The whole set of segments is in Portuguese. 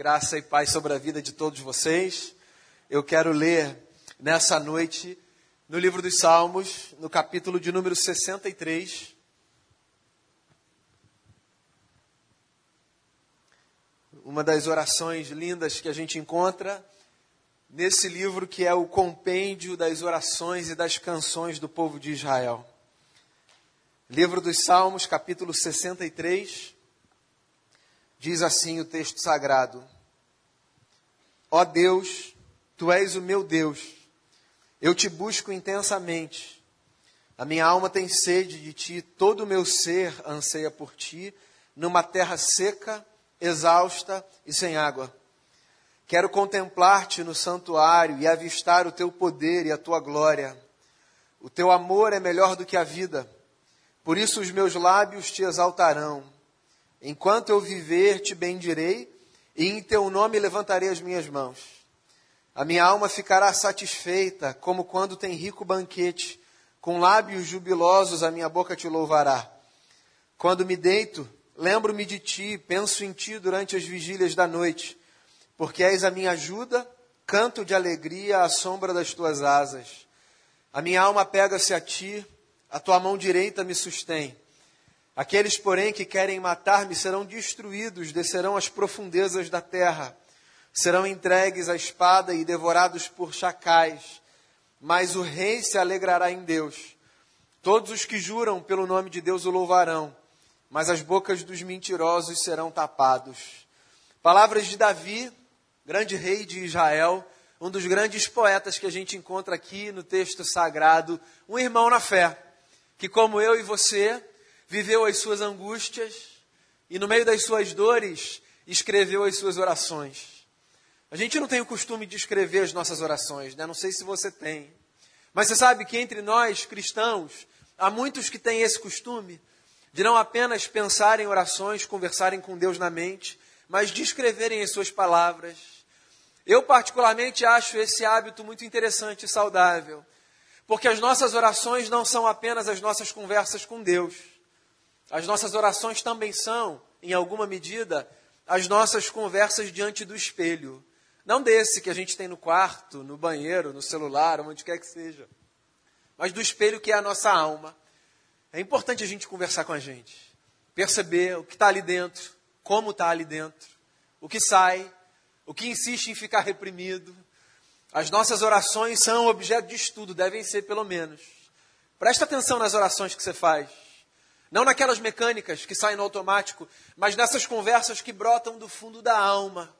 graça e paz sobre a vida de todos vocês. Eu quero ler nessa noite no livro dos Salmos, no capítulo de número 63. Uma das orações lindas que a gente encontra nesse livro que é o compêndio das orações e das canções do povo de Israel. Livro dos Salmos, capítulo 63, diz assim o texto sagrado: Ó Deus, tu és o meu Deus, eu te busco intensamente. A minha alma tem sede de ti, todo o meu ser anseia por ti, numa terra seca, exausta e sem água. Quero contemplar-te no santuário e avistar o teu poder e a tua glória. O teu amor é melhor do que a vida por isso os meus lábios te exaltarão. Enquanto eu viver, te bendirei, e em teu nome levantarei as minhas mãos. A minha alma ficará satisfeita, como quando tem rico banquete, com lábios jubilosos a minha boca te louvará. Quando me deito, lembro-me de ti, penso em ti durante as vigílias da noite, porque és a minha ajuda, canto de alegria à sombra das tuas asas. A minha alma pega-se a ti, a tua mão direita me sustém. Aqueles, porém, que querem matar-me serão destruídos, descerão às profundezas da terra, serão entregues à espada e devorados por chacais. Mas o rei se alegrará em Deus. Todos os que juram pelo nome de Deus o louvarão, mas as bocas dos mentirosos serão tapados. Palavras de Davi, grande rei de Israel, um dos grandes poetas que a gente encontra aqui no texto sagrado, um irmão na fé que, como eu e você, viveu as suas angústias e, no meio das suas dores, escreveu as suas orações. A gente não tem o costume de escrever as nossas orações, né? não sei se você tem. Mas você sabe que entre nós, cristãos, há muitos que têm esse costume de não apenas pensar em orações, conversarem com Deus na mente, mas de escreverem as suas palavras. Eu, particularmente, acho esse hábito muito interessante e saudável. Porque as nossas orações não são apenas as nossas conversas com Deus. As nossas orações também são, em alguma medida, as nossas conversas diante do espelho. Não desse que a gente tem no quarto, no banheiro, no celular, onde quer que seja. Mas do espelho que é a nossa alma. É importante a gente conversar com a gente. Perceber o que está ali dentro, como está ali dentro, o que sai, o que insiste em ficar reprimido, as nossas orações são objeto de estudo, devem ser pelo menos. Presta atenção nas orações que você faz. Não naquelas mecânicas que saem no automático, mas nessas conversas que brotam do fundo da alma.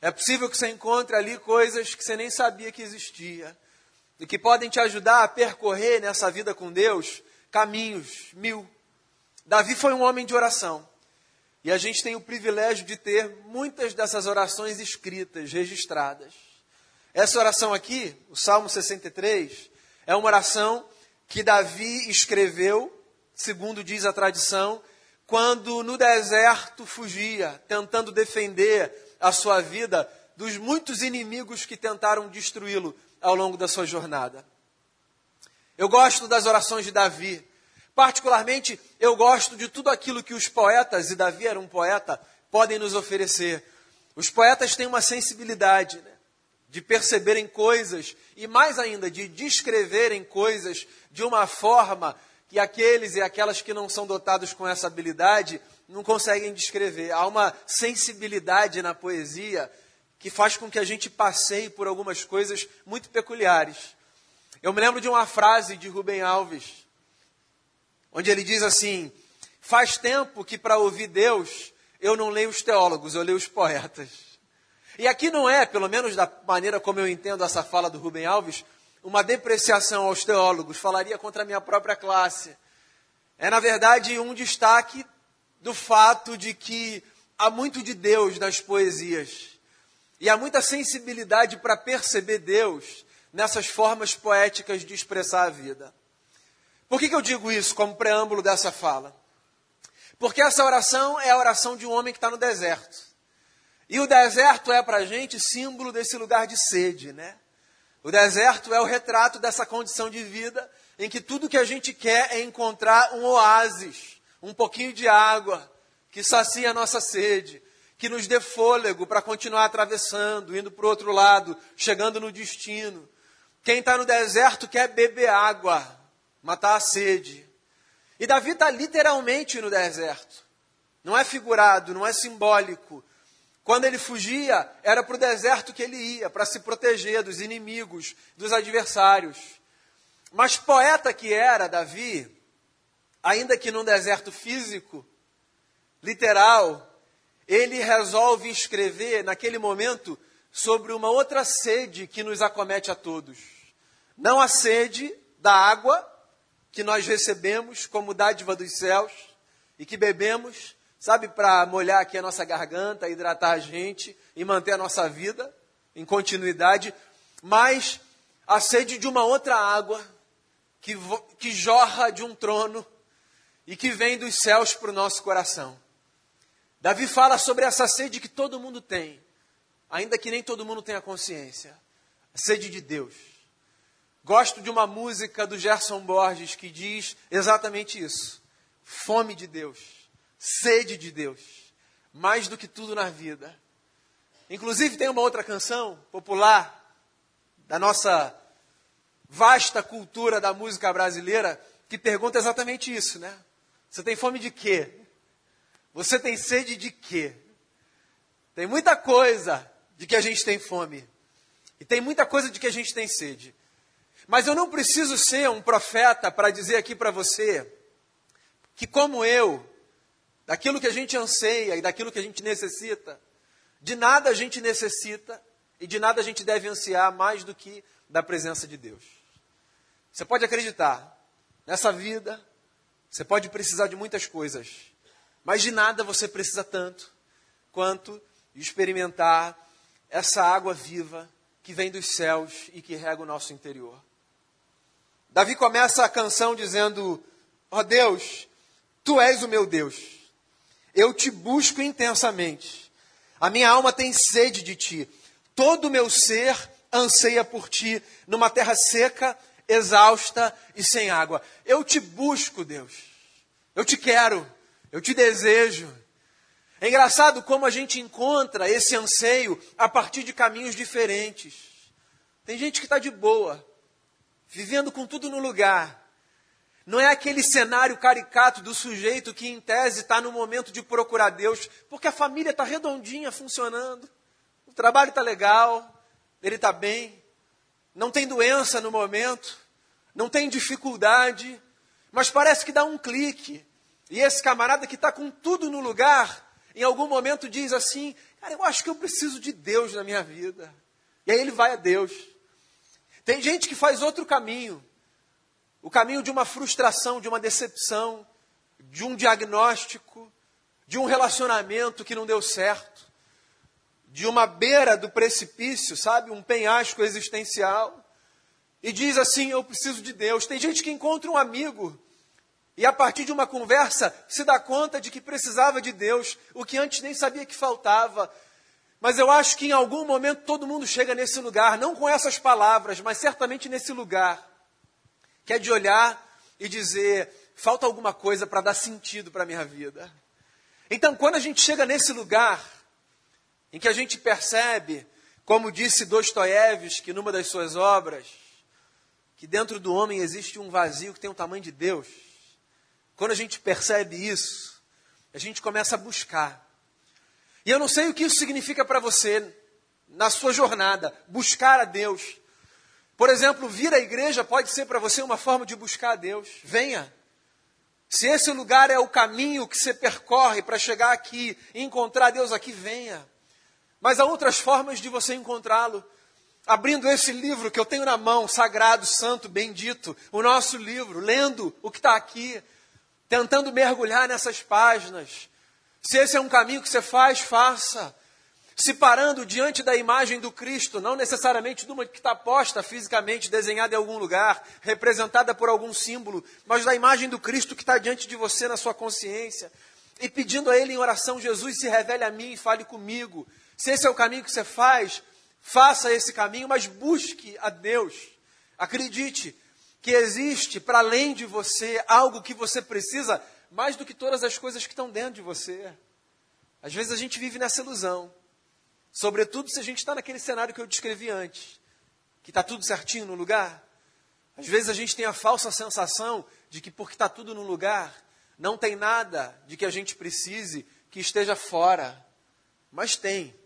É possível que você encontre ali coisas que você nem sabia que existia e que podem te ajudar a percorrer nessa vida com Deus caminhos mil. Davi foi um homem de oração. E a gente tem o privilégio de ter muitas dessas orações escritas, registradas. Essa oração aqui, o Salmo 63, é uma oração que Davi escreveu, segundo diz a tradição, quando no deserto fugia, tentando defender a sua vida dos muitos inimigos que tentaram destruí-lo ao longo da sua jornada. Eu gosto das orações de Davi. Particularmente, eu gosto de tudo aquilo que os poetas, e Davi era um poeta, podem nos oferecer. Os poetas têm uma sensibilidade, né? de perceberem coisas e, mais ainda, de descreverem coisas de uma forma que aqueles e aquelas que não são dotados com essa habilidade não conseguem descrever. Há uma sensibilidade na poesia que faz com que a gente passeie por algumas coisas muito peculiares. Eu me lembro de uma frase de Rubem Alves, onde ele diz assim: Faz tempo que para ouvir Deus eu não leio os teólogos, eu leio os poetas. E aqui não é, pelo menos da maneira como eu entendo essa fala do Rubem Alves, uma depreciação aos teólogos, falaria contra a minha própria classe. É, na verdade, um destaque do fato de que há muito de Deus nas poesias. E há muita sensibilidade para perceber Deus nessas formas poéticas de expressar a vida. Por que, que eu digo isso como preâmbulo dessa fala? Porque essa oração é a oração de um homem que está no deserto. E o deserto é para a gente símbolo desse lugar de sede, né? O deserto é o retrato dessa condição de vida em que tudo que a gente quer é encontrar um oásis, um pouquinho de água que sacia a nossa sede, que nos dê fôlego para continuar atravessando, indo para o outro lado, chegando no destino. Quem está no deserto quer beber água, matar a sede. E Davi está literalmente no deserto. Não é figurado, não é simbólico. Quando ele fugia, era para o deserto que ele ia, para se proteger dos inimigos, dos adversários. Mas poeta que era Davi, ainda que num deserto físico, literal, ele resolve escrever naquele momento sobre uma outra sede que nos acomete a todos. Não a sede da água que nós recebemos como dádiva dos céus e que bebemos sabe, para molhar aqui a nossa garganta, hidratar a gente e manter a nossa vida em continuidade, mas a sede de uma outra água que, que jorra de um trono e que vem dos céus para o nosso coração. Davi fala sobre essa sede que todo mundo tem, ainda que nem todo mundo tenha consciência a sede de Deus. Gosto de uma música do Gerson Borges que diz exatamente isso: fome de Deus sede de Deus, mais do que tudo na vida. Inclusive, tem uma outra canção popular da nossa vasta cultura da música brasileira que pergunta exatamente isso, né? Você tem fome de quê? Você tem sede de quê? Tem muita coisa de que a gente tem fome. E tem muita coisa de que a gente tem sede. Mas eu não preciso ser um profeta para dizer aqui para você que, como eu, daquilo que a gente anseia e daquilo que a gente necessita. De nada a gente necessita e de nada a gente deve ansiar mais do que da presença de Deus. Você pode acreditar, nessa vida, você pode precisar de muitas coisas, mas de nada você precisa tanto quanto experimentar essa água viva que vem dos céus e que rega o nosso interior. Davi começa a canção dizendo: Ó oh Deus, tu és o meu Deus. Eu te busco intensamente. A minha alma tem sede de ti. Todo o meu ser anseia por ti numa terra seca, exausta e sem água. Eu te busco, Deus. Eu te quero. Eu te desejo. É engraçado como a gente encontra esse anseio a partir de caminhos diferentes. Tem gente que está de boa, vivendo com tudo no lugar, não é aquele cenário caricato do sujeito que, em tese, está no momento de procurar Deus, porque a família está redondinha, funcionando, o trabalho está legal, ele está bem, não tem doença no momento, não tem dificuldade, mas parece que dá um clique. E esse camarada que está com tudo no lugar, em algum momento diz assim: Cara, eu acho que eu preciso de Deus na minha vida. E aí ele vai a Deus. Tem gente que faz outro caminho o caminho de uma frustração, de uma decepção, de um diagnóstico, de um relacionamento que não deu certo, de uma beira do precipício, sabe? Um penhasco existencial. E diz assim: Eu preciso de Deus. Tem gente que encontra um amigo e, a partir de uma conversa, se dá conta de que precisava de Deus, o que antes nem sabia que faltava. Mas eu acho que em algum momento todo mundo chega nesse lugar, não com essas palavras, mas certamente nesse lugar que é de olhar e dizer: falta alguma coisa para dar sentido para a minha vida. Então, quando a gente chega nesse lugar, em que a gente percebe, como disse Dostoiévski numa das suas obras, que dentro do homem existe um vazio que tem o tamanho de Deus. Quando a gente percebe isso, a gente começa a buscar. E eu não sei o que isso significa para você na sua jornada, buscar a Deus. Por exemplo, vir à igreja pode ser para você uma forma de buscar a Deus. Venha. Se esse lugar é o caminho que você percorre para chegar aqui e encontrar Deus aqui, venha. Mas há outras formas de você encontrá-lo. Abrindo esse livro que eu tenho na mão, sagrado, santo, bendito, o nosso livro, lendo o que está aqui, tentando mergulhar nessas páginas. Se esse é um caminho que você faz, faça se parando diante da imagem do Cristo, não necessariamente de uma que está posta fisicamente, desenhada em algum lugar, representada por algum símbolo, mas da imagem do Cristo que está diante de você na sua consciência, e pedindo a Ele em oração: Jesus, se revele a mim e fale comigo. Se esse é o caminho que você faz, faça esse caminho, mas busque a Deus. Acredite que existe para além de você algo que você precisa mais do que todas as coisas que estão dentro de você. Às vezes a gente vive nessa ilusão. Sobretudo se a gente está naquele cenário que eu descrevi antes, que está tudo certinho no lugar. Às vezes a gente tem a falsa sensação de que porque está tudo no lugar, não tem nada de que a gente precise que esteja fora. Mas tem.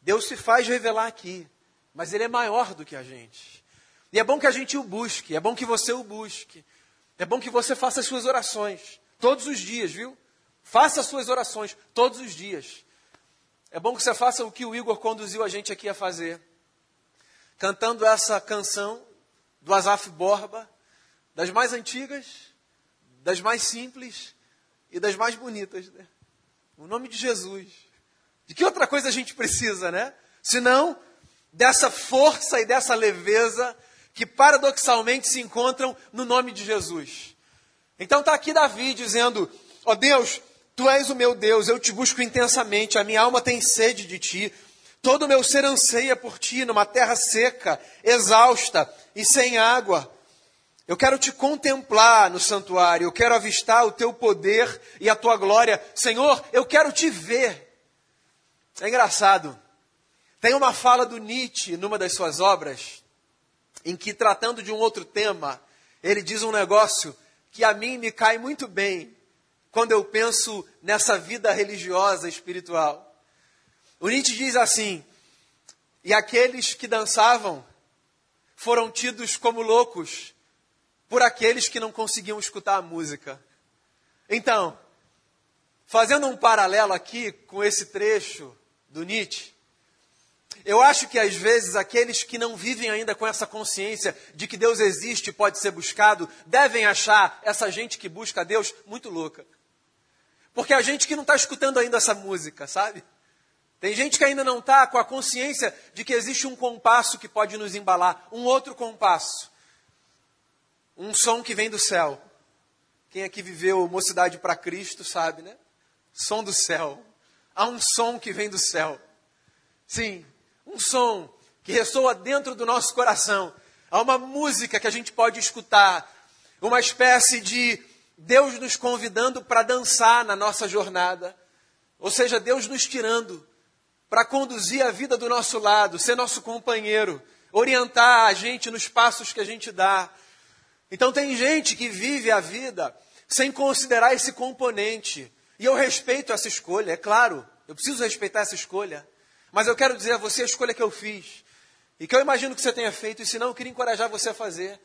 Deus se faz revelar aqui, mas Ele é maior do que a gente. E é bom que a gente o busque, é bom que você o busque. É bom que você faça as suas orações todos os dias, viu? Faça as suas orações todos os dias. É bom que você faça o que o Igor conduziu a gente aqui a fazer. Cantando essa canção do Azaf Borba, das mais antigas, das mais simples e das mais bonitas. Né? O nome de Jesus. De que outra coisa a gente precisa, né? Senão dessa força e dessa leveza que paradoxalmente se encontram no nome de Jesus. Então está aqui Davi dizendo: Ó oh Deus, Tu és o meu Deus, eu te busco intensamente, a minha alma tem sede de ti. Todo o meu ser anseia por ti numa terra seca, exausta e sem água. Eu quero te contemplar no santuário, eu quero avistar o teu poder e a tua glória. Senhor, eu quero te ver. É engraçado. Tem uma fala do Nietzsche numa das suas obras, em que, tratando de um outro tema, ele diz um negócio que a mim me cai muito bem, quando eu penso nessa vida religiosa, espiritual. O Nietzsche diz assim: e aqueles que dançavam foram tidos como loucos por aqueles que não conseguiam escutar a música. Então, fazendo um paralelo aqui com esse trecho do Nietzsche, eu acho que às vezes aqueles que não vivem ainda com essa consciência de que Deus existe e pode ser buscado, devem achar essa gente que busca Deus muito louca. Porque a gente que não está escutando ainda essa música, sabe? Tem gente que ainda não está com a consciência de que existe um compasso que pode nos embalar, um outro compasso. Um som que vem do céu. Quem aqui viveu Mocidade para Cristo sabe, né? Som do céu. Há um som que vem do céu. Sim, um som que ressoa dentro do nosso coração. Há uma música que a gente pode escutar. Uma espécie de Deus nos convidando para dançar na nossa jornada. Ou seja, Deus nos tirando para conduzir a vida do nosso lado, ser nosso companheiro, orientar a gente nos passos que a gente dá. Então tem gente que vive a vida sem considerar esse componente. E eu respeito essa escolha, é claro, eu preciso respeitar essa escolha. Mas eu quero dizer a você a escolha que eu fiz. E que eu imagino que você tenha feito, e se não, eu queria encorajar você a fazer.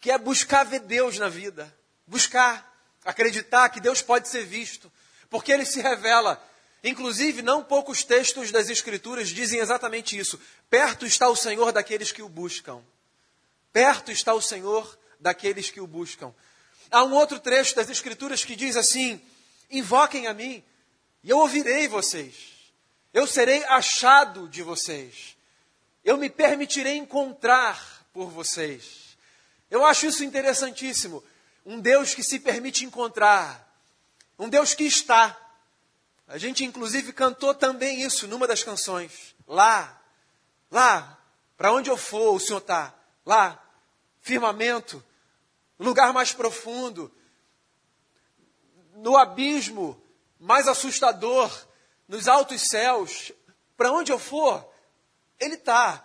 Que é buscar ver Deus na vida. Buscar, acreditar que Deus pode ser visto, porque ele se revela. Inclusive, não poucos textos das Escrituras dizem exatamente isso. Perto está o Senhor daqueles que o buscam. Perto está o Senhor daqueles que o buscam. Há um outro trecho das Escrituras que diz assim: Invoquem a mim, e eu ouvirei vocês. Eu serei achado de vocês. Eu me permitirei encontrar por vocês. Eu acho isso interessantíssimo um Deus que se permite encontrar, um Deus que está. A gente, inclusive, cantou também isso numa das canções. Lá, lá, para onde eu for, o Senhor está. Lá, firmamento, lugar mais profundo, no abismo mais assustador, nos altos céus, para onde eu for, Ele está.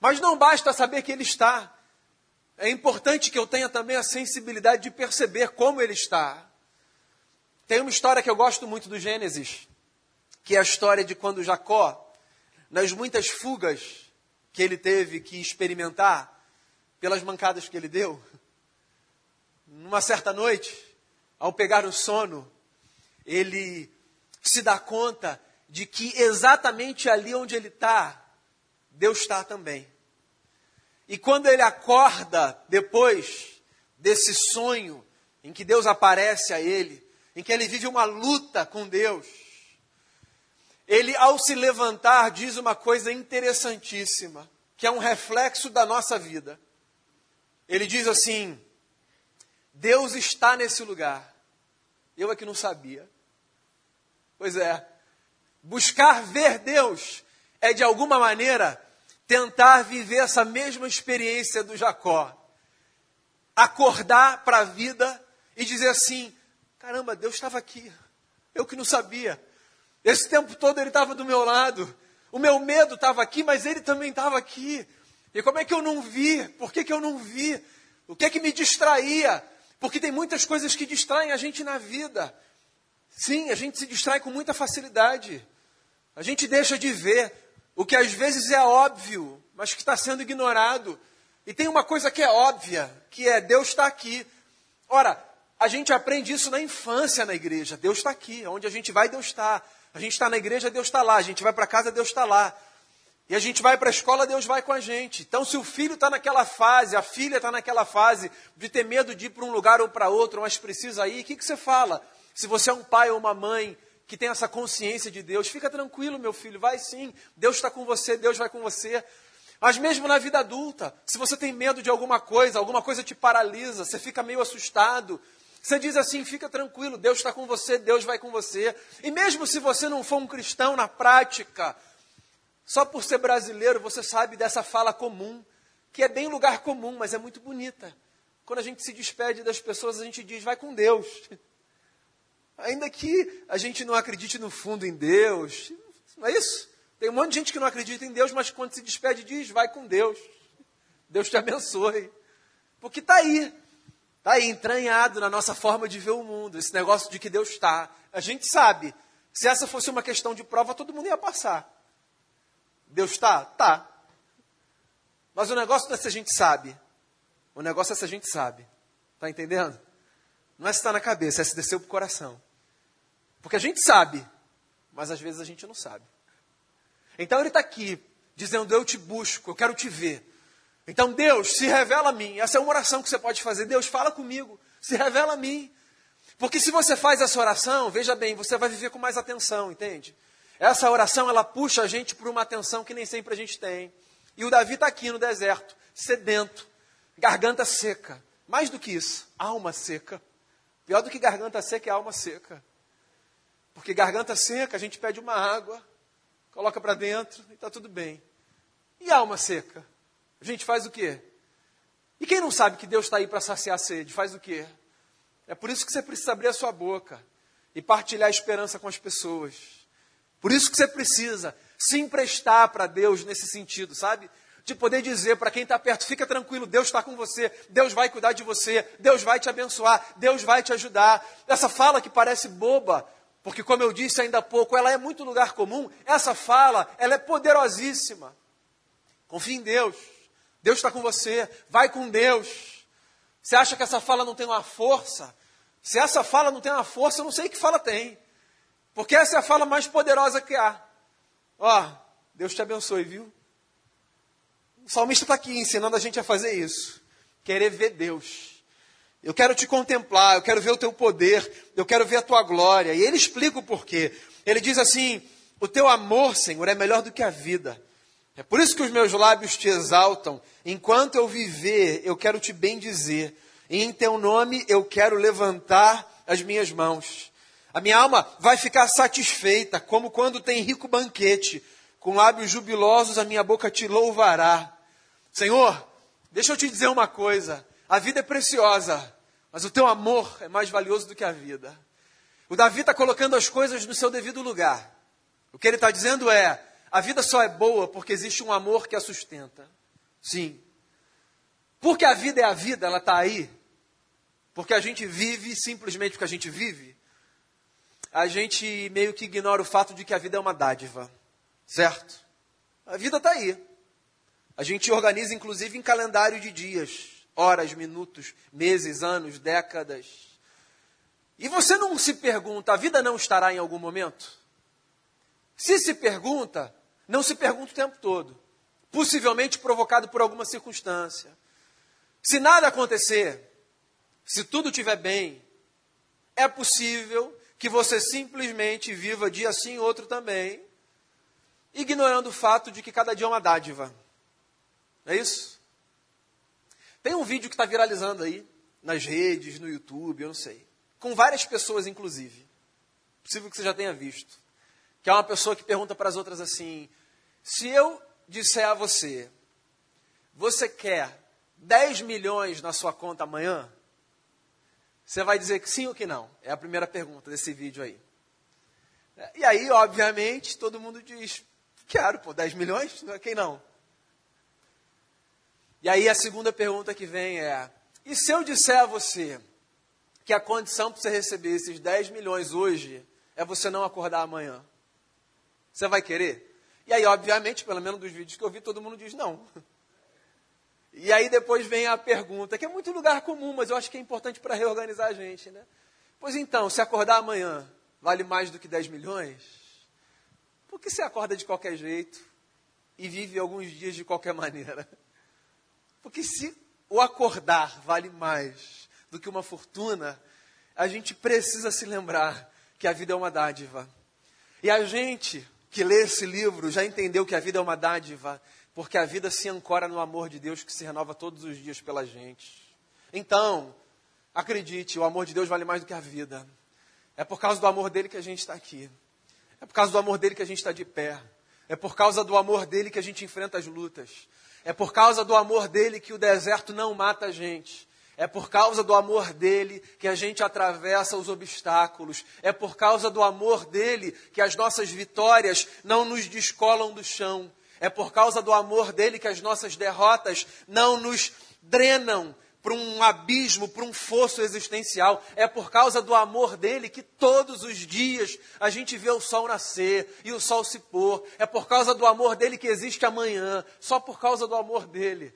Mas não basta saber que Ele está. É importante que eu tenha também a sensibilidade de perceber como ele está. Tem uma história que eu gosto muito do Gênesis, que é a história de quando Jacó, nas muitas fugas que ele teve que experimentar, pelas mancadas que ele deu, numa certa noite, ao pegar o sono, ele se dá conta de que exatamente ali onde ele está, Deus está também. E quando ele acorda depois desse sonho em que Deus aparece a ele, em que ele vive uma luta com Deus, ele, ao se levantar, diz uma coisa interessantíssima, que é um reflexo da nossa vida. Ele diz assim: Deus está nesse lugar. Eu é que não sabia. Pois é, buscar ver Deus é de alguma maneira tentar viver essa mesma experiência do Jacó. Acordar para a vida e dizer assim: caramba, Deus estava aqui, eu que não sabia. Esse tempo todo ele estava do meu lado. O meu medo estava aqui, mas ele também estava aqui. E como é que eu não vi? Por que, que eu não vi? O que é que me distraía? Porque tem muitas coisas que distraem a gente na vida. Sim, a gente se distrai com muita facilidade. A gente deixa de ver o que às vezes é óbvio, mas que está sendo ignorado. E tem uma coisa que é óbvia, que é Deus está aqui. Ora, a gente aprende isso na infância na igreja. Deus está aqui. Onde a gente vai, Deus está. A gente está na igreja, Deus está lá. A gente vai para casa, Deus está lá. E a gente vai para a escola, Deus vai com a gente. Então, se o filho está naquela fase, a filha está naquela fase de ter medo de ir para um lugar ou para outro, mas precisa ir, o que, que você fala? Se você é um pai ou uma mãe que tem essa consciência de Deus, fica tranquilo, meu filho, vai sim. Deus está com você, Deus vai com você. Mas mesmo na vida adulta, se você tem medo de alguma coisa, alguma coisa te paralisa, você fica meio assustado, você diz assim: fica tranquilo, Deus está com você, Deus vai com você. E mesmo se você não for um cristão na prática, só por ser brasileiro, você sabe dessa fala comum, que é bem lugar comum, mas é muito bonita. Quando a gente se despede das pessoas, a gente diz: vai com Deus. Ainda que a gente não acredite no fundo em Deus, não é isso? Tem um monte de gente que não acredita em Deus, mas quando se despede, diz: vai com Deus. Deus te abençoe. Porque está aí. Está aí entranhado na nossa forma de ver o mundo, esse negócio de que Deus está. A gente sabe, se essa fosse uma questão de prova, todo mundo ia passar. Deus está? Tá. Mas o negócio não é se a gente sabe. O negócio é se a gente sabe. Está entendendo? Não é se está na cabeça, é se desceu para o coração. Porque a gente sabe, mas às vezes a gente não sabe. Então ele está aqui, dizendo: Eu te busco, eu quero te ver. Então, Deus, se revela a mim. Essa é uma oração que você pode fazer. Deus, fala comigo. Se revela a mim. Porque se você faz essa oração, veja bem, você vai viver com mais atenção, entende? Essa oração, ela puxa a gente por uma atenção que nem sempre a gente tem. E o Davi está aqui no deserto, sedento, garganta seca. Mais do que isso, alma seca. Pior do que garganta seca é alma seca. Porque garganta seca, a gente pede uma água, coloca para dentro e está tudo bem. E alma seca? A gente faz o quê? E quem não sabe que Deus está aí para saciar a sede, faz o quê? É por isso que você precisa abrir a sua boca e partilhar a esperança com as pessoas. Por isso que você precisa se emprestar para Deus nesse sentido, sabe? De poder dizer para quem está perto, fica tranquilo, Deus está com você, Deus vai cuidar de você, Deus vai te abençoar, Deus vai te ajudar. Essa fala que parece boba, porque como eu disse ainda há pouco, ela é muito lugar comum, essa fala, ela é poderosíssima. Confie em Deus. Deus está com você, vai com Deus. Você acha que essa fala não tem uma força? Se essa fala não tem uma força, eu não sei que fala tem. Porque essa é a fala mais poderosa que há. Ó, Deus te abençoe, viu? O salmista está aqui ensinando a gente a fazer isso. Querer ver Deus. Eu quero te contemplar, eu quero ver o teu poder, eu quero ver a tua glória. E ele explica o porquê. Ele diz assim: O teu amor, Senhor, é melhor do que a vida. É por isso que os meus lábios te exaltam. Enquanto eu viver, eu quero te bendizer. E em teu nome eu quero levantar as minhas mãos. A minha alma vai ficar satisfeita, como quando tem rico banquete. Com lábios jubilosos a minha boca te louvará. Senhor, deixa eu te dizer uma coisa. A vida é preciosa, mas o teu amor é mais valioso do que a vida. O Davi está colocando as coisas no seu devido lugar. O que ele está dizendo é: a vida só é boa porque existe um amor que a sustenta. Sim. Porque a vida é a vida, ela está aí. Porque a gente vive simplesmente porque a gente vive. A gente meio que ignora o fato de que a vida é uma dádiva. Certo? A vida está aí. A gente organiza, inclusive, em calendário de dias, horas, minutos, meses, anos, décadas. E você não se pergunta, a vida não estará em algum momento? Se se pergunta, não se pergunta o tempo todo. Possivelmente provocado por alguma circunstância. Se nada acontecer, se tudo estiver bem, é possível que você simplesmente viva dia sim, outro também, ignorando o fato de que cada dia é uma dádiva. É isso? Tem um vídeo que está viralizando aí, nas redes, no YouTube, eu não sei. Com várias pessoas, inclusive. Possível que você já tenha visto que é uma pessoa que pergunta para as outras assim: se eu disser a você, você quer 10 milhões na sua conta amanhã? Você vai dizer que sim ou que não? É a primeira pergunta desse vídeo aí. E aí, obviamente, todo mundo diz: quero, pô, 10 milhões? Quem não? E aí a segunda pergunta que vem é: e se eu disser a você que a condição para você receber esses 10 milhões hoje é você não acordar amanhã? Você vai querer? E aí, obviamente, pelo menos dos vídeos que eu vi, todo mundo diz não. E aí depois vem a pergunta, que é muito lugar comum, mas eu acho que é importante para reorganizar a gente, né? Pois então, se acordar amanhã vale mais do que 10 milhões? Por que você acorda de qualquer jeito e vive alguns dias de qualquer maneira? Porque se o acordar vale mais do que uma fortuna, a gente precisa se lembrar que a vida é uma dádiva. E a gente que lê esse livro já entendeu que a vida é uma dádiva, porque a vida se ancora no amor de Deus que se renova todos os dias pela gente. Então, acredite, o amor de Deus vale mais do que a vida. É por causa do amor dele que a gente está aqui. É por causa do amor dele que a gente está de pé. É por causa do amor dele que a gente enfrenta as lutas. É por causa do amor dele que o deserto não mata a gente. É por causa do amor dele que a gente atravessa os obstáculos. É por causa do amor dele que as nossas vitórias não nos descolam do chão. É por causa do amor dele que as nossas derrotas não nos drenam para um abismo, para um fosso existencial. É por causa do amor dele que todos os dias a gente vê o sol nascer e o sol se pôr. É por causa do amor dele que existe amanhã. Só por causa do amor dele.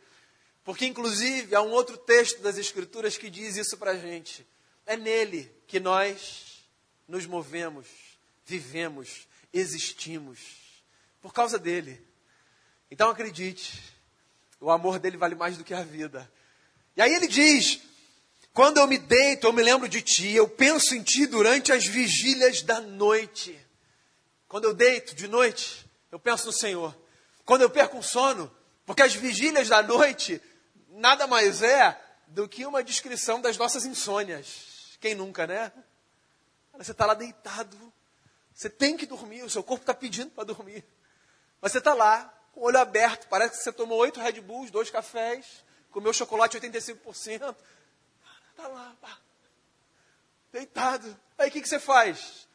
Porque, inclusive, há um outro texto das Escrituras que diz isso para a gente. É nele que nós nos movemos, vivemos, existimos. Por causa dele. Então acredite, o amor dele vale mais do que a vida. E aí ele diz: quando eu me deito, eu me lembro de ti, eu penso em ti durante as vigílias da noite. Quando eu deito de noite, eu penso no Senhor. Quando eu perco o sono, porque as vigílias da noite nada mais é do que uma descrição das nossas insônias. Quem nunca, né? Você está lá deitado, você tem que dormir, o seu corpo está pedindo para dormir. Mas você está lá, com o olho aberto, parece que você tomou oito Red Bulls, dois cafés, comeu chocolate 85%. Está lá, pá, deitado. Aí o que, que você faz?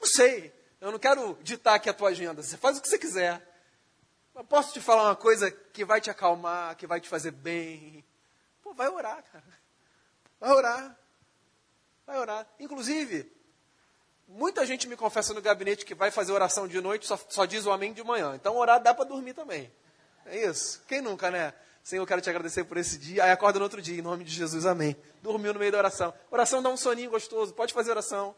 Não sei, eu não quero ditar aqui a tua agenda, você faz o que você quiser. Mas posso te falar uma coisa que vai te acalmar, que vai te fazer bem? Pô, vai orar, cara. Vai orar. Vai orar. Inclusive, muita gente me confessa no gabinete que vai fazer oração de noite, só, só diz o amém de manhã. Então, orar dá para dormir também. É isso. Quem nunca, né? Senhor, eu quero te agradecer por esse dia. Aí acorda no outro dia, em nome de Jesus, amém. Dormiu no meio da oração. Oração dá um soninho gostoso, pode fazer oração.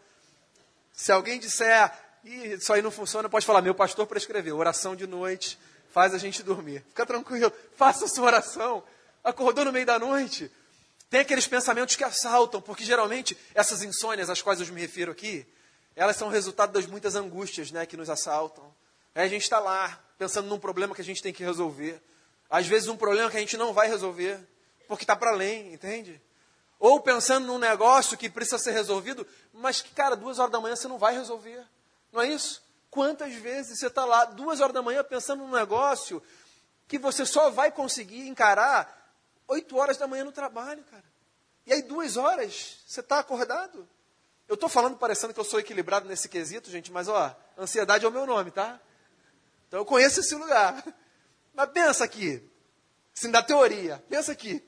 Se alguém disser, isso aí não funciona, pode falar, meu pastor prescreveu, oração de noite, faz a gente dormir. Fica tranquilo, faça a sua oração. Acordou no meio da noite. Tem aqueles pensamentos que assaltam, porque geralmente essas insônias às quais eu me refiro aqui, elas são resultado das muitas angústias né, que nos assaltam. Aí a gente está lá, pensando num problema que a gente tem que resolver. Às vezes um problema que a gente não vai resolver, porque está para além, entende? Ou pensando num negócio que precisa ser resolvido, mas que, cara, duas horas da manhã você não vai resolver. Não é isso? Quantas vezes você está lá, duas horas da manhã, pensando num negócio que você só vai conseguir encarar oito horas da manhã no trabalho, cara. E aí, duas horas, você está acordado. Eu estou falando parecendo que eu sou equilibrado nesse quesito, gente, mas ó, ansiedade é o meu nome, tá? Então eu conheço esse lugar. Mas pensa aqui, assim, da teoria, pensa aqui.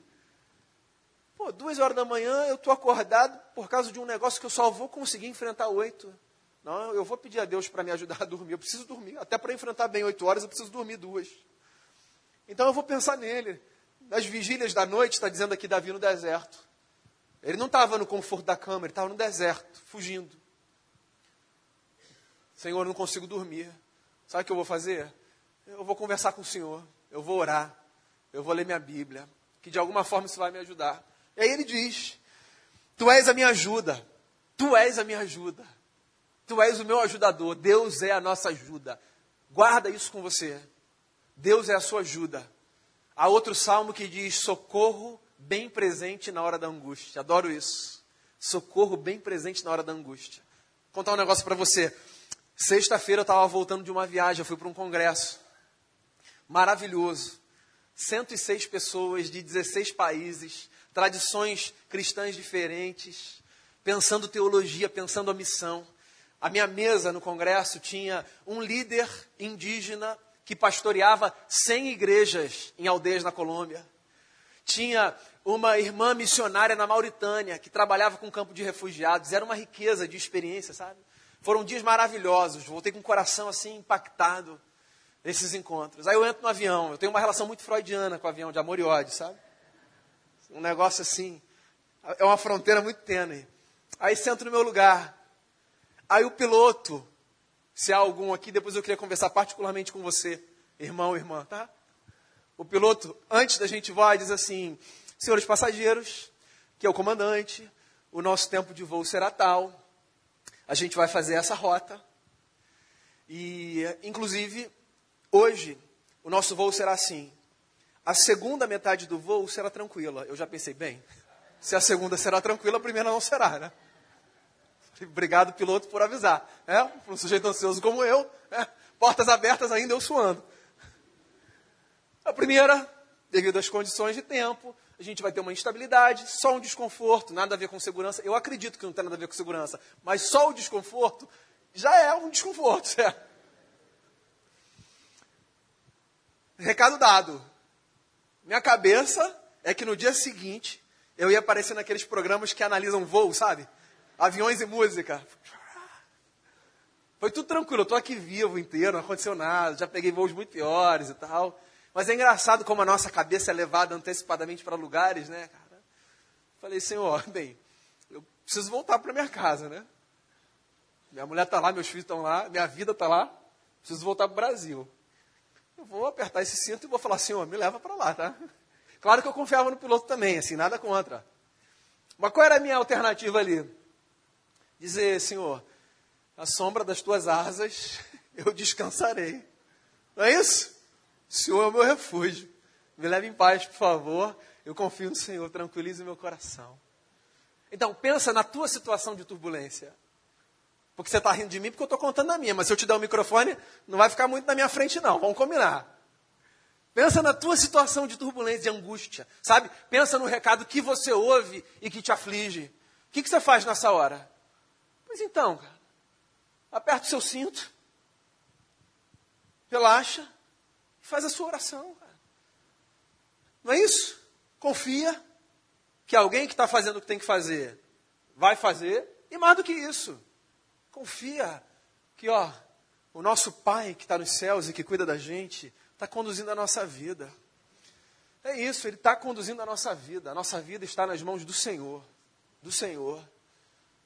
Pô, duas horas da manhã eu estou acordado por causa de um negócio que eu só vou conseguir enfrentar oito. Não, eu vou pedir a Deus para me ajudar a dormir. Eu preciso dormir. Até para enfrentar bem oito horas, eu preciso dormir duas. Então eu vou pensar nele. Nas vigílias da noite, está dizendo aqui Davi no deserto. Ele não estava no conforto da cama, ele estava no deserto, fugindo. Senhor, eu não consigo dormir. Sabe o que eu vou fazer? Eu vou conversar com o Senhor. Eu vou orar. Eu vou ler minha Bíblia. Que de alguma forma isso vai me ajudar. E aí ele diz: Tu és a minha ajuda. Tu és a minha ajuda. Tu és o meu ajudador. Deus é a nossa ajuda. Guarda isso com você. Deus é a sua ajuda. Há outro salmo que diz: socorro bem presente na hora da angústia. Adoro isso. Socorro bem presente na hora da angústia. Vou contar um negócio para você. Sexta-feira eu estava voltando de uma viagem, eu fui para um congresso. Maravilhoso. 106 pessoas de 16 países, tradições cristãs diferentes, pensando teologia, pensando a missão A minha mesa no congresso tinha um líder indígena que pastoreava 100 igrejas em aldeias na Colômbia. Tinha uma irmã missionária na Mauritânia que trabalhava com campo de refugiados. Era uma riqueza de experiência, sabe? Foram dias maravilhosos. Voltei com o coração assim impactado nesses encontros. Aí eu entro no avião. Eu tenho uma relação muito freudiana com o avião, de amor e ódio, sabe? Um negócio assim. É uma fronteira muito tênue. Aí sento no meu lugar. Aí o piloto, se há algum aqui, depois eu queria conversar particularmente com você, irmão, irmã, tá? O piloto, antes da gente voar, diz assim: Senhores passageiros, que é o comandante, o nosso tempo de voo será tal, a gente vai fazer essa rota. E, inclusive, hoje, o nosso voo será assim. A segunda metade do voo será tranquila. Eu já pensei, bem, se a segunda será tranquila, a primeira não será, né? Obrigado, piloto, por avisar. É, um sujeito ansioso como eu, é, portas abertas ainda, eu suando. A primeira, devido às condições de tempo, a gente vai ter uma instabilidade, só um desconforto, nada a ver com segurança. Eu acredito que não tem nada a ver com segurança, mas só o desconforto já é um desconforto, certo? Recado dado. Minha cabeça é que no dia seguinte eu ia aparecer naqueles programas que analisam voo, sabe? Aviões e música. Foi tudo tranquilo, eu estou aqui vivo inteiro, não aconteceu nada, já peguei voos muito piores e tal. Mas é engraçado como a nossa cabeça é levada antecipadamente para lugares, né, cara? Falei, Senhor, bem, eu preciso voltar para minha casa, né? Minha mulher está lá, meus filhos estão lá, minha vida está lá, preciso voltar para o Brasil. Eu vou apertar esse cinto e vou falar, Senhor, me leva para lá, tá? Claro que eu confiava no piloto também, assim, nada contra. Mas qual era a minha alternativa ali? Dizer, Senhor, a sombra das tuas asas eu descansarei. Não é isso? O Senhor é o meu refúgio. Me leve em paz, por favor. Eu confio no Senhor, tranquilize meu coração. Então, pensa na tua situação de turbulência. Porque você está rindo de mim porque eu estou contando a minha, mas se eu te der o microfone, não vai ficar muito na minha frente, não. Vamos combinar. Pensa na tua situação de turbulência, de angústia, sabe? Pensa no recado que você ouve e que te aflige. O que, que você faz nessa hora? Pois então, aperta o seu cinto, relaxa e faz a sua oração. Cara. Não é isso? Confia que alguém que está fazendo o que tem que fazer vai fazer, e mais do que isso, confia que ó, o nosso Pai que está nos céus e que cuida da gente está conduzindo a nossa vida. É isso, Ele está conduzindo a nossa vida. A nossa vida está nas mãos do Senhor. Do Senhor.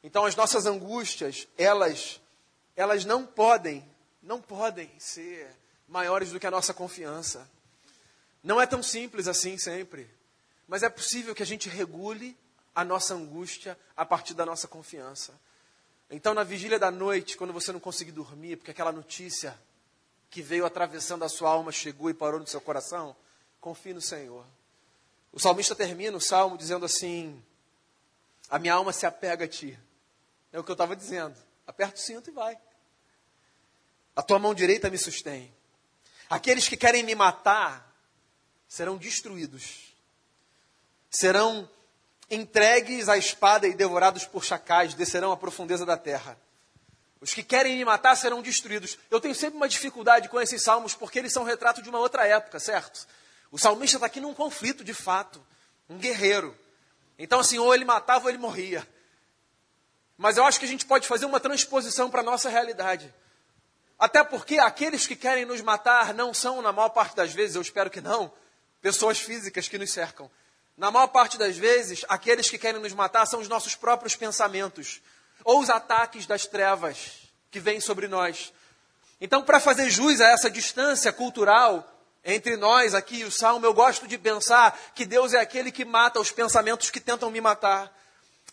Então as nossas angústias, elas, elas não podem, não podem ser maiores do que a nossa confiança. Não é tão simples assim sempre. Mas é possível que a gente regule a nossa angústia a partir da nossa confiança. Então, na vigília da noite, quando você não conseguir dormir, porque aquela notícia que veio atravessando a sua alma chegou e parou no seu coração, confie no Senhor. O salmista termina o salmo dizendo assim: A minha alma se apega a ti. É o que eu estava dizendo. Aperta o cinto e vai. A tua mão direita me sustém. Aqueles que querem me matar serão destruídos. Serão entregues à espada e devorados por chacais, descerão à profundeza da terra. Os que querem me matar serão destruídos. Eu tenho sempre uma dificuldade com esses salmos, porque eles são retrato de uma outra época, certo? O salmista está aqui num conflito de fato, um guerreiro. Então, assim, ou ele matava ou ele morria. Mas eu acho que a gente pode fazer uma transposição para a nossa realidade. Até porque aqueles que querem nos matar não são, na maior parte das vezes, eu espero que não, pessoas físicas que nos cercam. Na maior parte das vezes, aqueles que querem nos matar são os nossos próprios pensamentos, ou os ataques das trevas que vêm sobre nós. Então, para fazer jus a essa distância cultural entre nós aqui e o Salmo, eu gosto de pensar que Deus é aquele que mata os pensamentos que tentam me matar.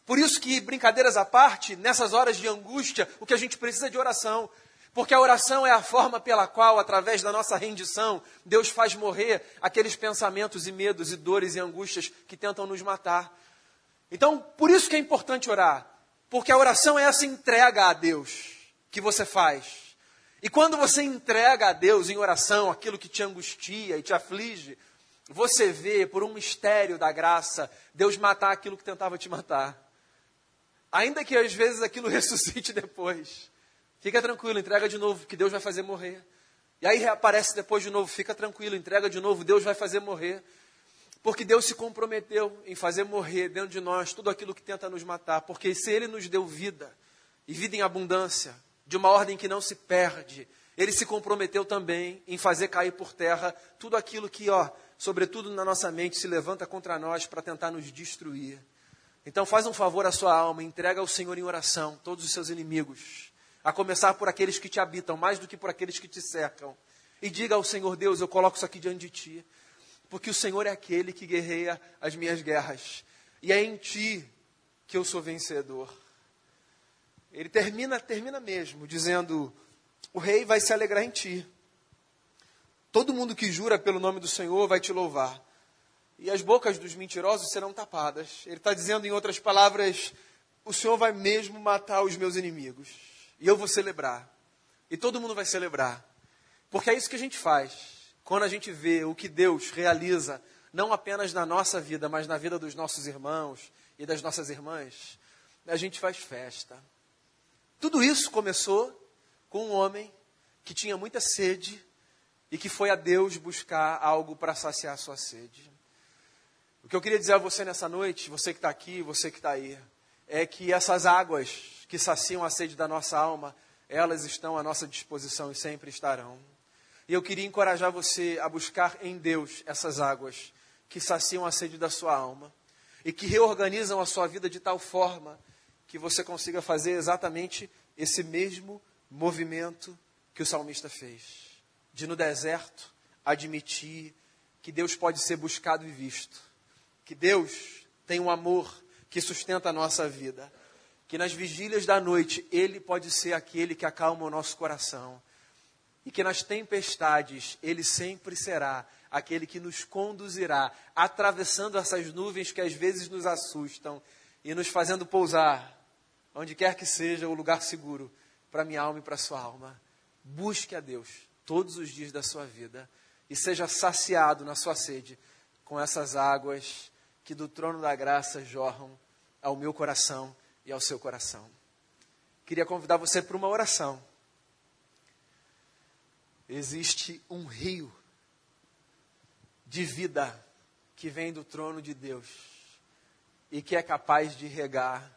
Por isso que, brincadeiras à parte, nessas horas de angústia, o que a gente precisa é de oração. Porque a oração é a forma pela qual, através da nossa rendição, Deus faz morrer aqueles pensamentos e medos e dores e angústias que tentam nos matar. Então, por isso que é importante orar. Porque a oração é essa entrega a Deus que você faz. E quando você entrega a Deus em oração aquilo que te angustia e te aflige, você vê, por um mistério da graça, Deus matar aquilo que tentava te matar. Ainda que às vezes aquilo ressuscite depois. Fica tranquilo, entrega de novo, que Deus vai fazer morrer. E aí reaparece depois de novo, fica tranquilo, entrega de novo, Deus vai fazer morrer. Porque Deus se comprometeu em fazer morrer dentro de nós tudo aquilo que tenta nos matar. Porque se Ele nos deu vida, e vida em abundância, de uma ordem que não se perde, Ele se comprometeu também em fazer cair por terra tudo aquilo que, ó, sobretudo na nossa mente, se levanta contra nós para tentar nos destruir. Então faz um favor à sua alma, entrega ao Senhor em oração todos os seus inimigos a começar por aqueles que te habitam, mais do que por aqueles que te cercam. E diga ao Senhor Deus: Eu coloco isso aqui diante de ti, porque o Senhor é aquele que guerreia as minhas guerras, e é em ti que eu sou vencedor. Ele termina, termina mesmo, dizendo: O rei vai se alegrar em ti. Todo mundo que jura pelo nome do Senhor vai te louvar. E as bocas dos mentirosos serão tapadas. Ele está dizendo, em outras palavras, o Senhor vai mesmo matar os meus inimigos. E eu vou celebrar. E todo mundo vai celebrar. Porque é isso que a gente faz. Quando a gente vê o que Deus realiza, não apenas na nossa vida, mas na vida dos nossos irmãos e das nossas irmãs, a gente faz festa. Tudo isso começou com um homem que tinha muita sede e que foi a Deus buscar algo para saciar sua sede. O que eu queria dizer a você nessa noite, você que está aqui, você que está aí, é que essas águas que saciam a sede da nossa alma, elas estão à nossa disposição e sempre estarão. E eu queria encorajar você a buscar em Deus essas águas que saciam a sede da sua alma e que reorganizam a sua vida de tal forma que você consiga fazer exatamente esse mesmo movimento que o salmista fez. De no deserto admitir que Deus pode ser buscado e visto. Que Deus tem um amor que sustenta a nossa vida que nas vigílias da noite Ele pode ser aquele que acalma o nosso coração. E que nas tempestades Ele sempre será aquele que nos conduzirá, atravessando essas nuvens que às vezes nos assustam e nos fazendo pousar, onde quer que seja o lugar seguro, para minha alma e para sua alma. Busque a Deus todos os dias da sua vida e seja saciado na sua sede com essas águas que do trono da graça jorram ao meu coração e ao seu coração. Queria convidar você para uma oração. Existe um rio de vida que vem do trono de Deus e que é capaz de regar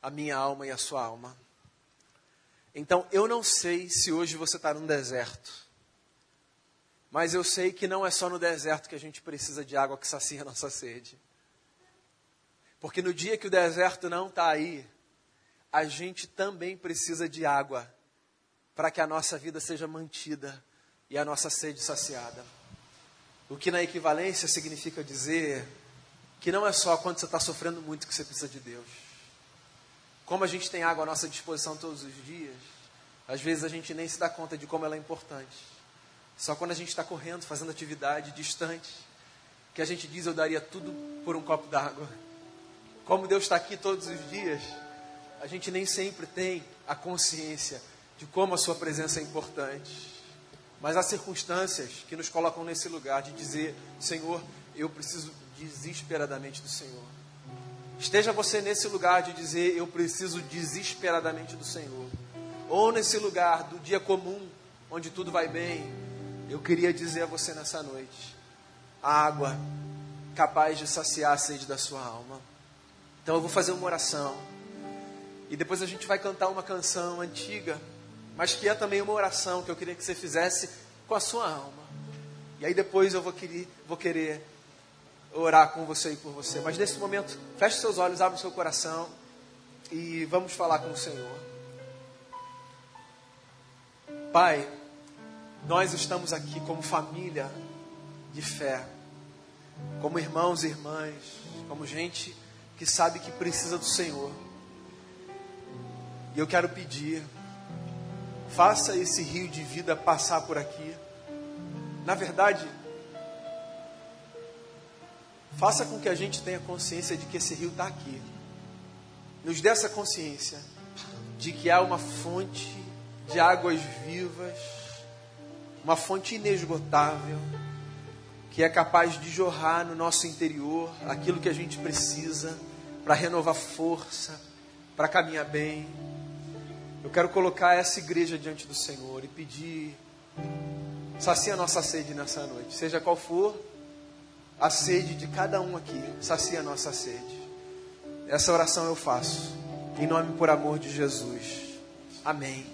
a minha alma e a sua alma. Então, eu não sei se hoje você está num deserto, mas eu sei que não é só no deserto que a gente precisa de água que sacia a nossa sede. Porque no dia que o deserto não está aí, a gente também precisa de água para que a nossa vida seja mantida e a nossa sede saciada. O que na equivalência significa dizer que não é só quando você está sofrendo muito que você precisa de Deus. Como a gente tem água à nossa disposição todos os dias, às vezes a gente nem se dá conta de como ela é importante. Só quando a gente está correndo, fazendo atividade distante, que a gente diz eu daria tudo por um copo d'água. Como Deus está aqui todos os dias, a gente nem sempre tem a consciência de como a sua presença é importante. Mas há circunstâncias que nos colocam nesse lugar de dizer: Senhor, eu preciso desesperadamente do Senhor. Esteja você nesse lugar de dizer: Eu preciso desesperadamente do Senhor. Ou nesse lugar do dia comum, onde tudo vai bem. Eu queria dizer a você nessa noite: a água capaz de saciar a sede da sua alma. Então eu vou fazer uma oração. E depois a gente vai cantar uma canção antiga, mas que é também uma oração que eu queria que você fizesse com a sua alma. E aí depois eu vou querer, vou querer orar com você e por você. Mas nesse momento, feche seus olhos, abre o seu coração e vamos falar com o Senhor. Pai, nós estamos aqui como família de fé, como irmãos e irmãs, como gente que sabe que precisa do Senhor. E eu quero pedir, faça esse rio de vida passar por aqui. Na verdade, faça com que a gente tenha consciência de que esse rio está aqui. Nos dê essa consciência de que há uma fonte de águas vivas, uma fonte inesgotável que é capaz de jorrar no nosso interior aquilo que a gente precisa para renovar força, para caminhar bem. Eu quero colocar essa igreja diante do Senhor e pedir, sacia a nossa sede nessa noite, seja qual for a sede de cada um aqui, sacia a nossa sede. Essa oração eu faço, em nome e por amor de Jesus. Amém.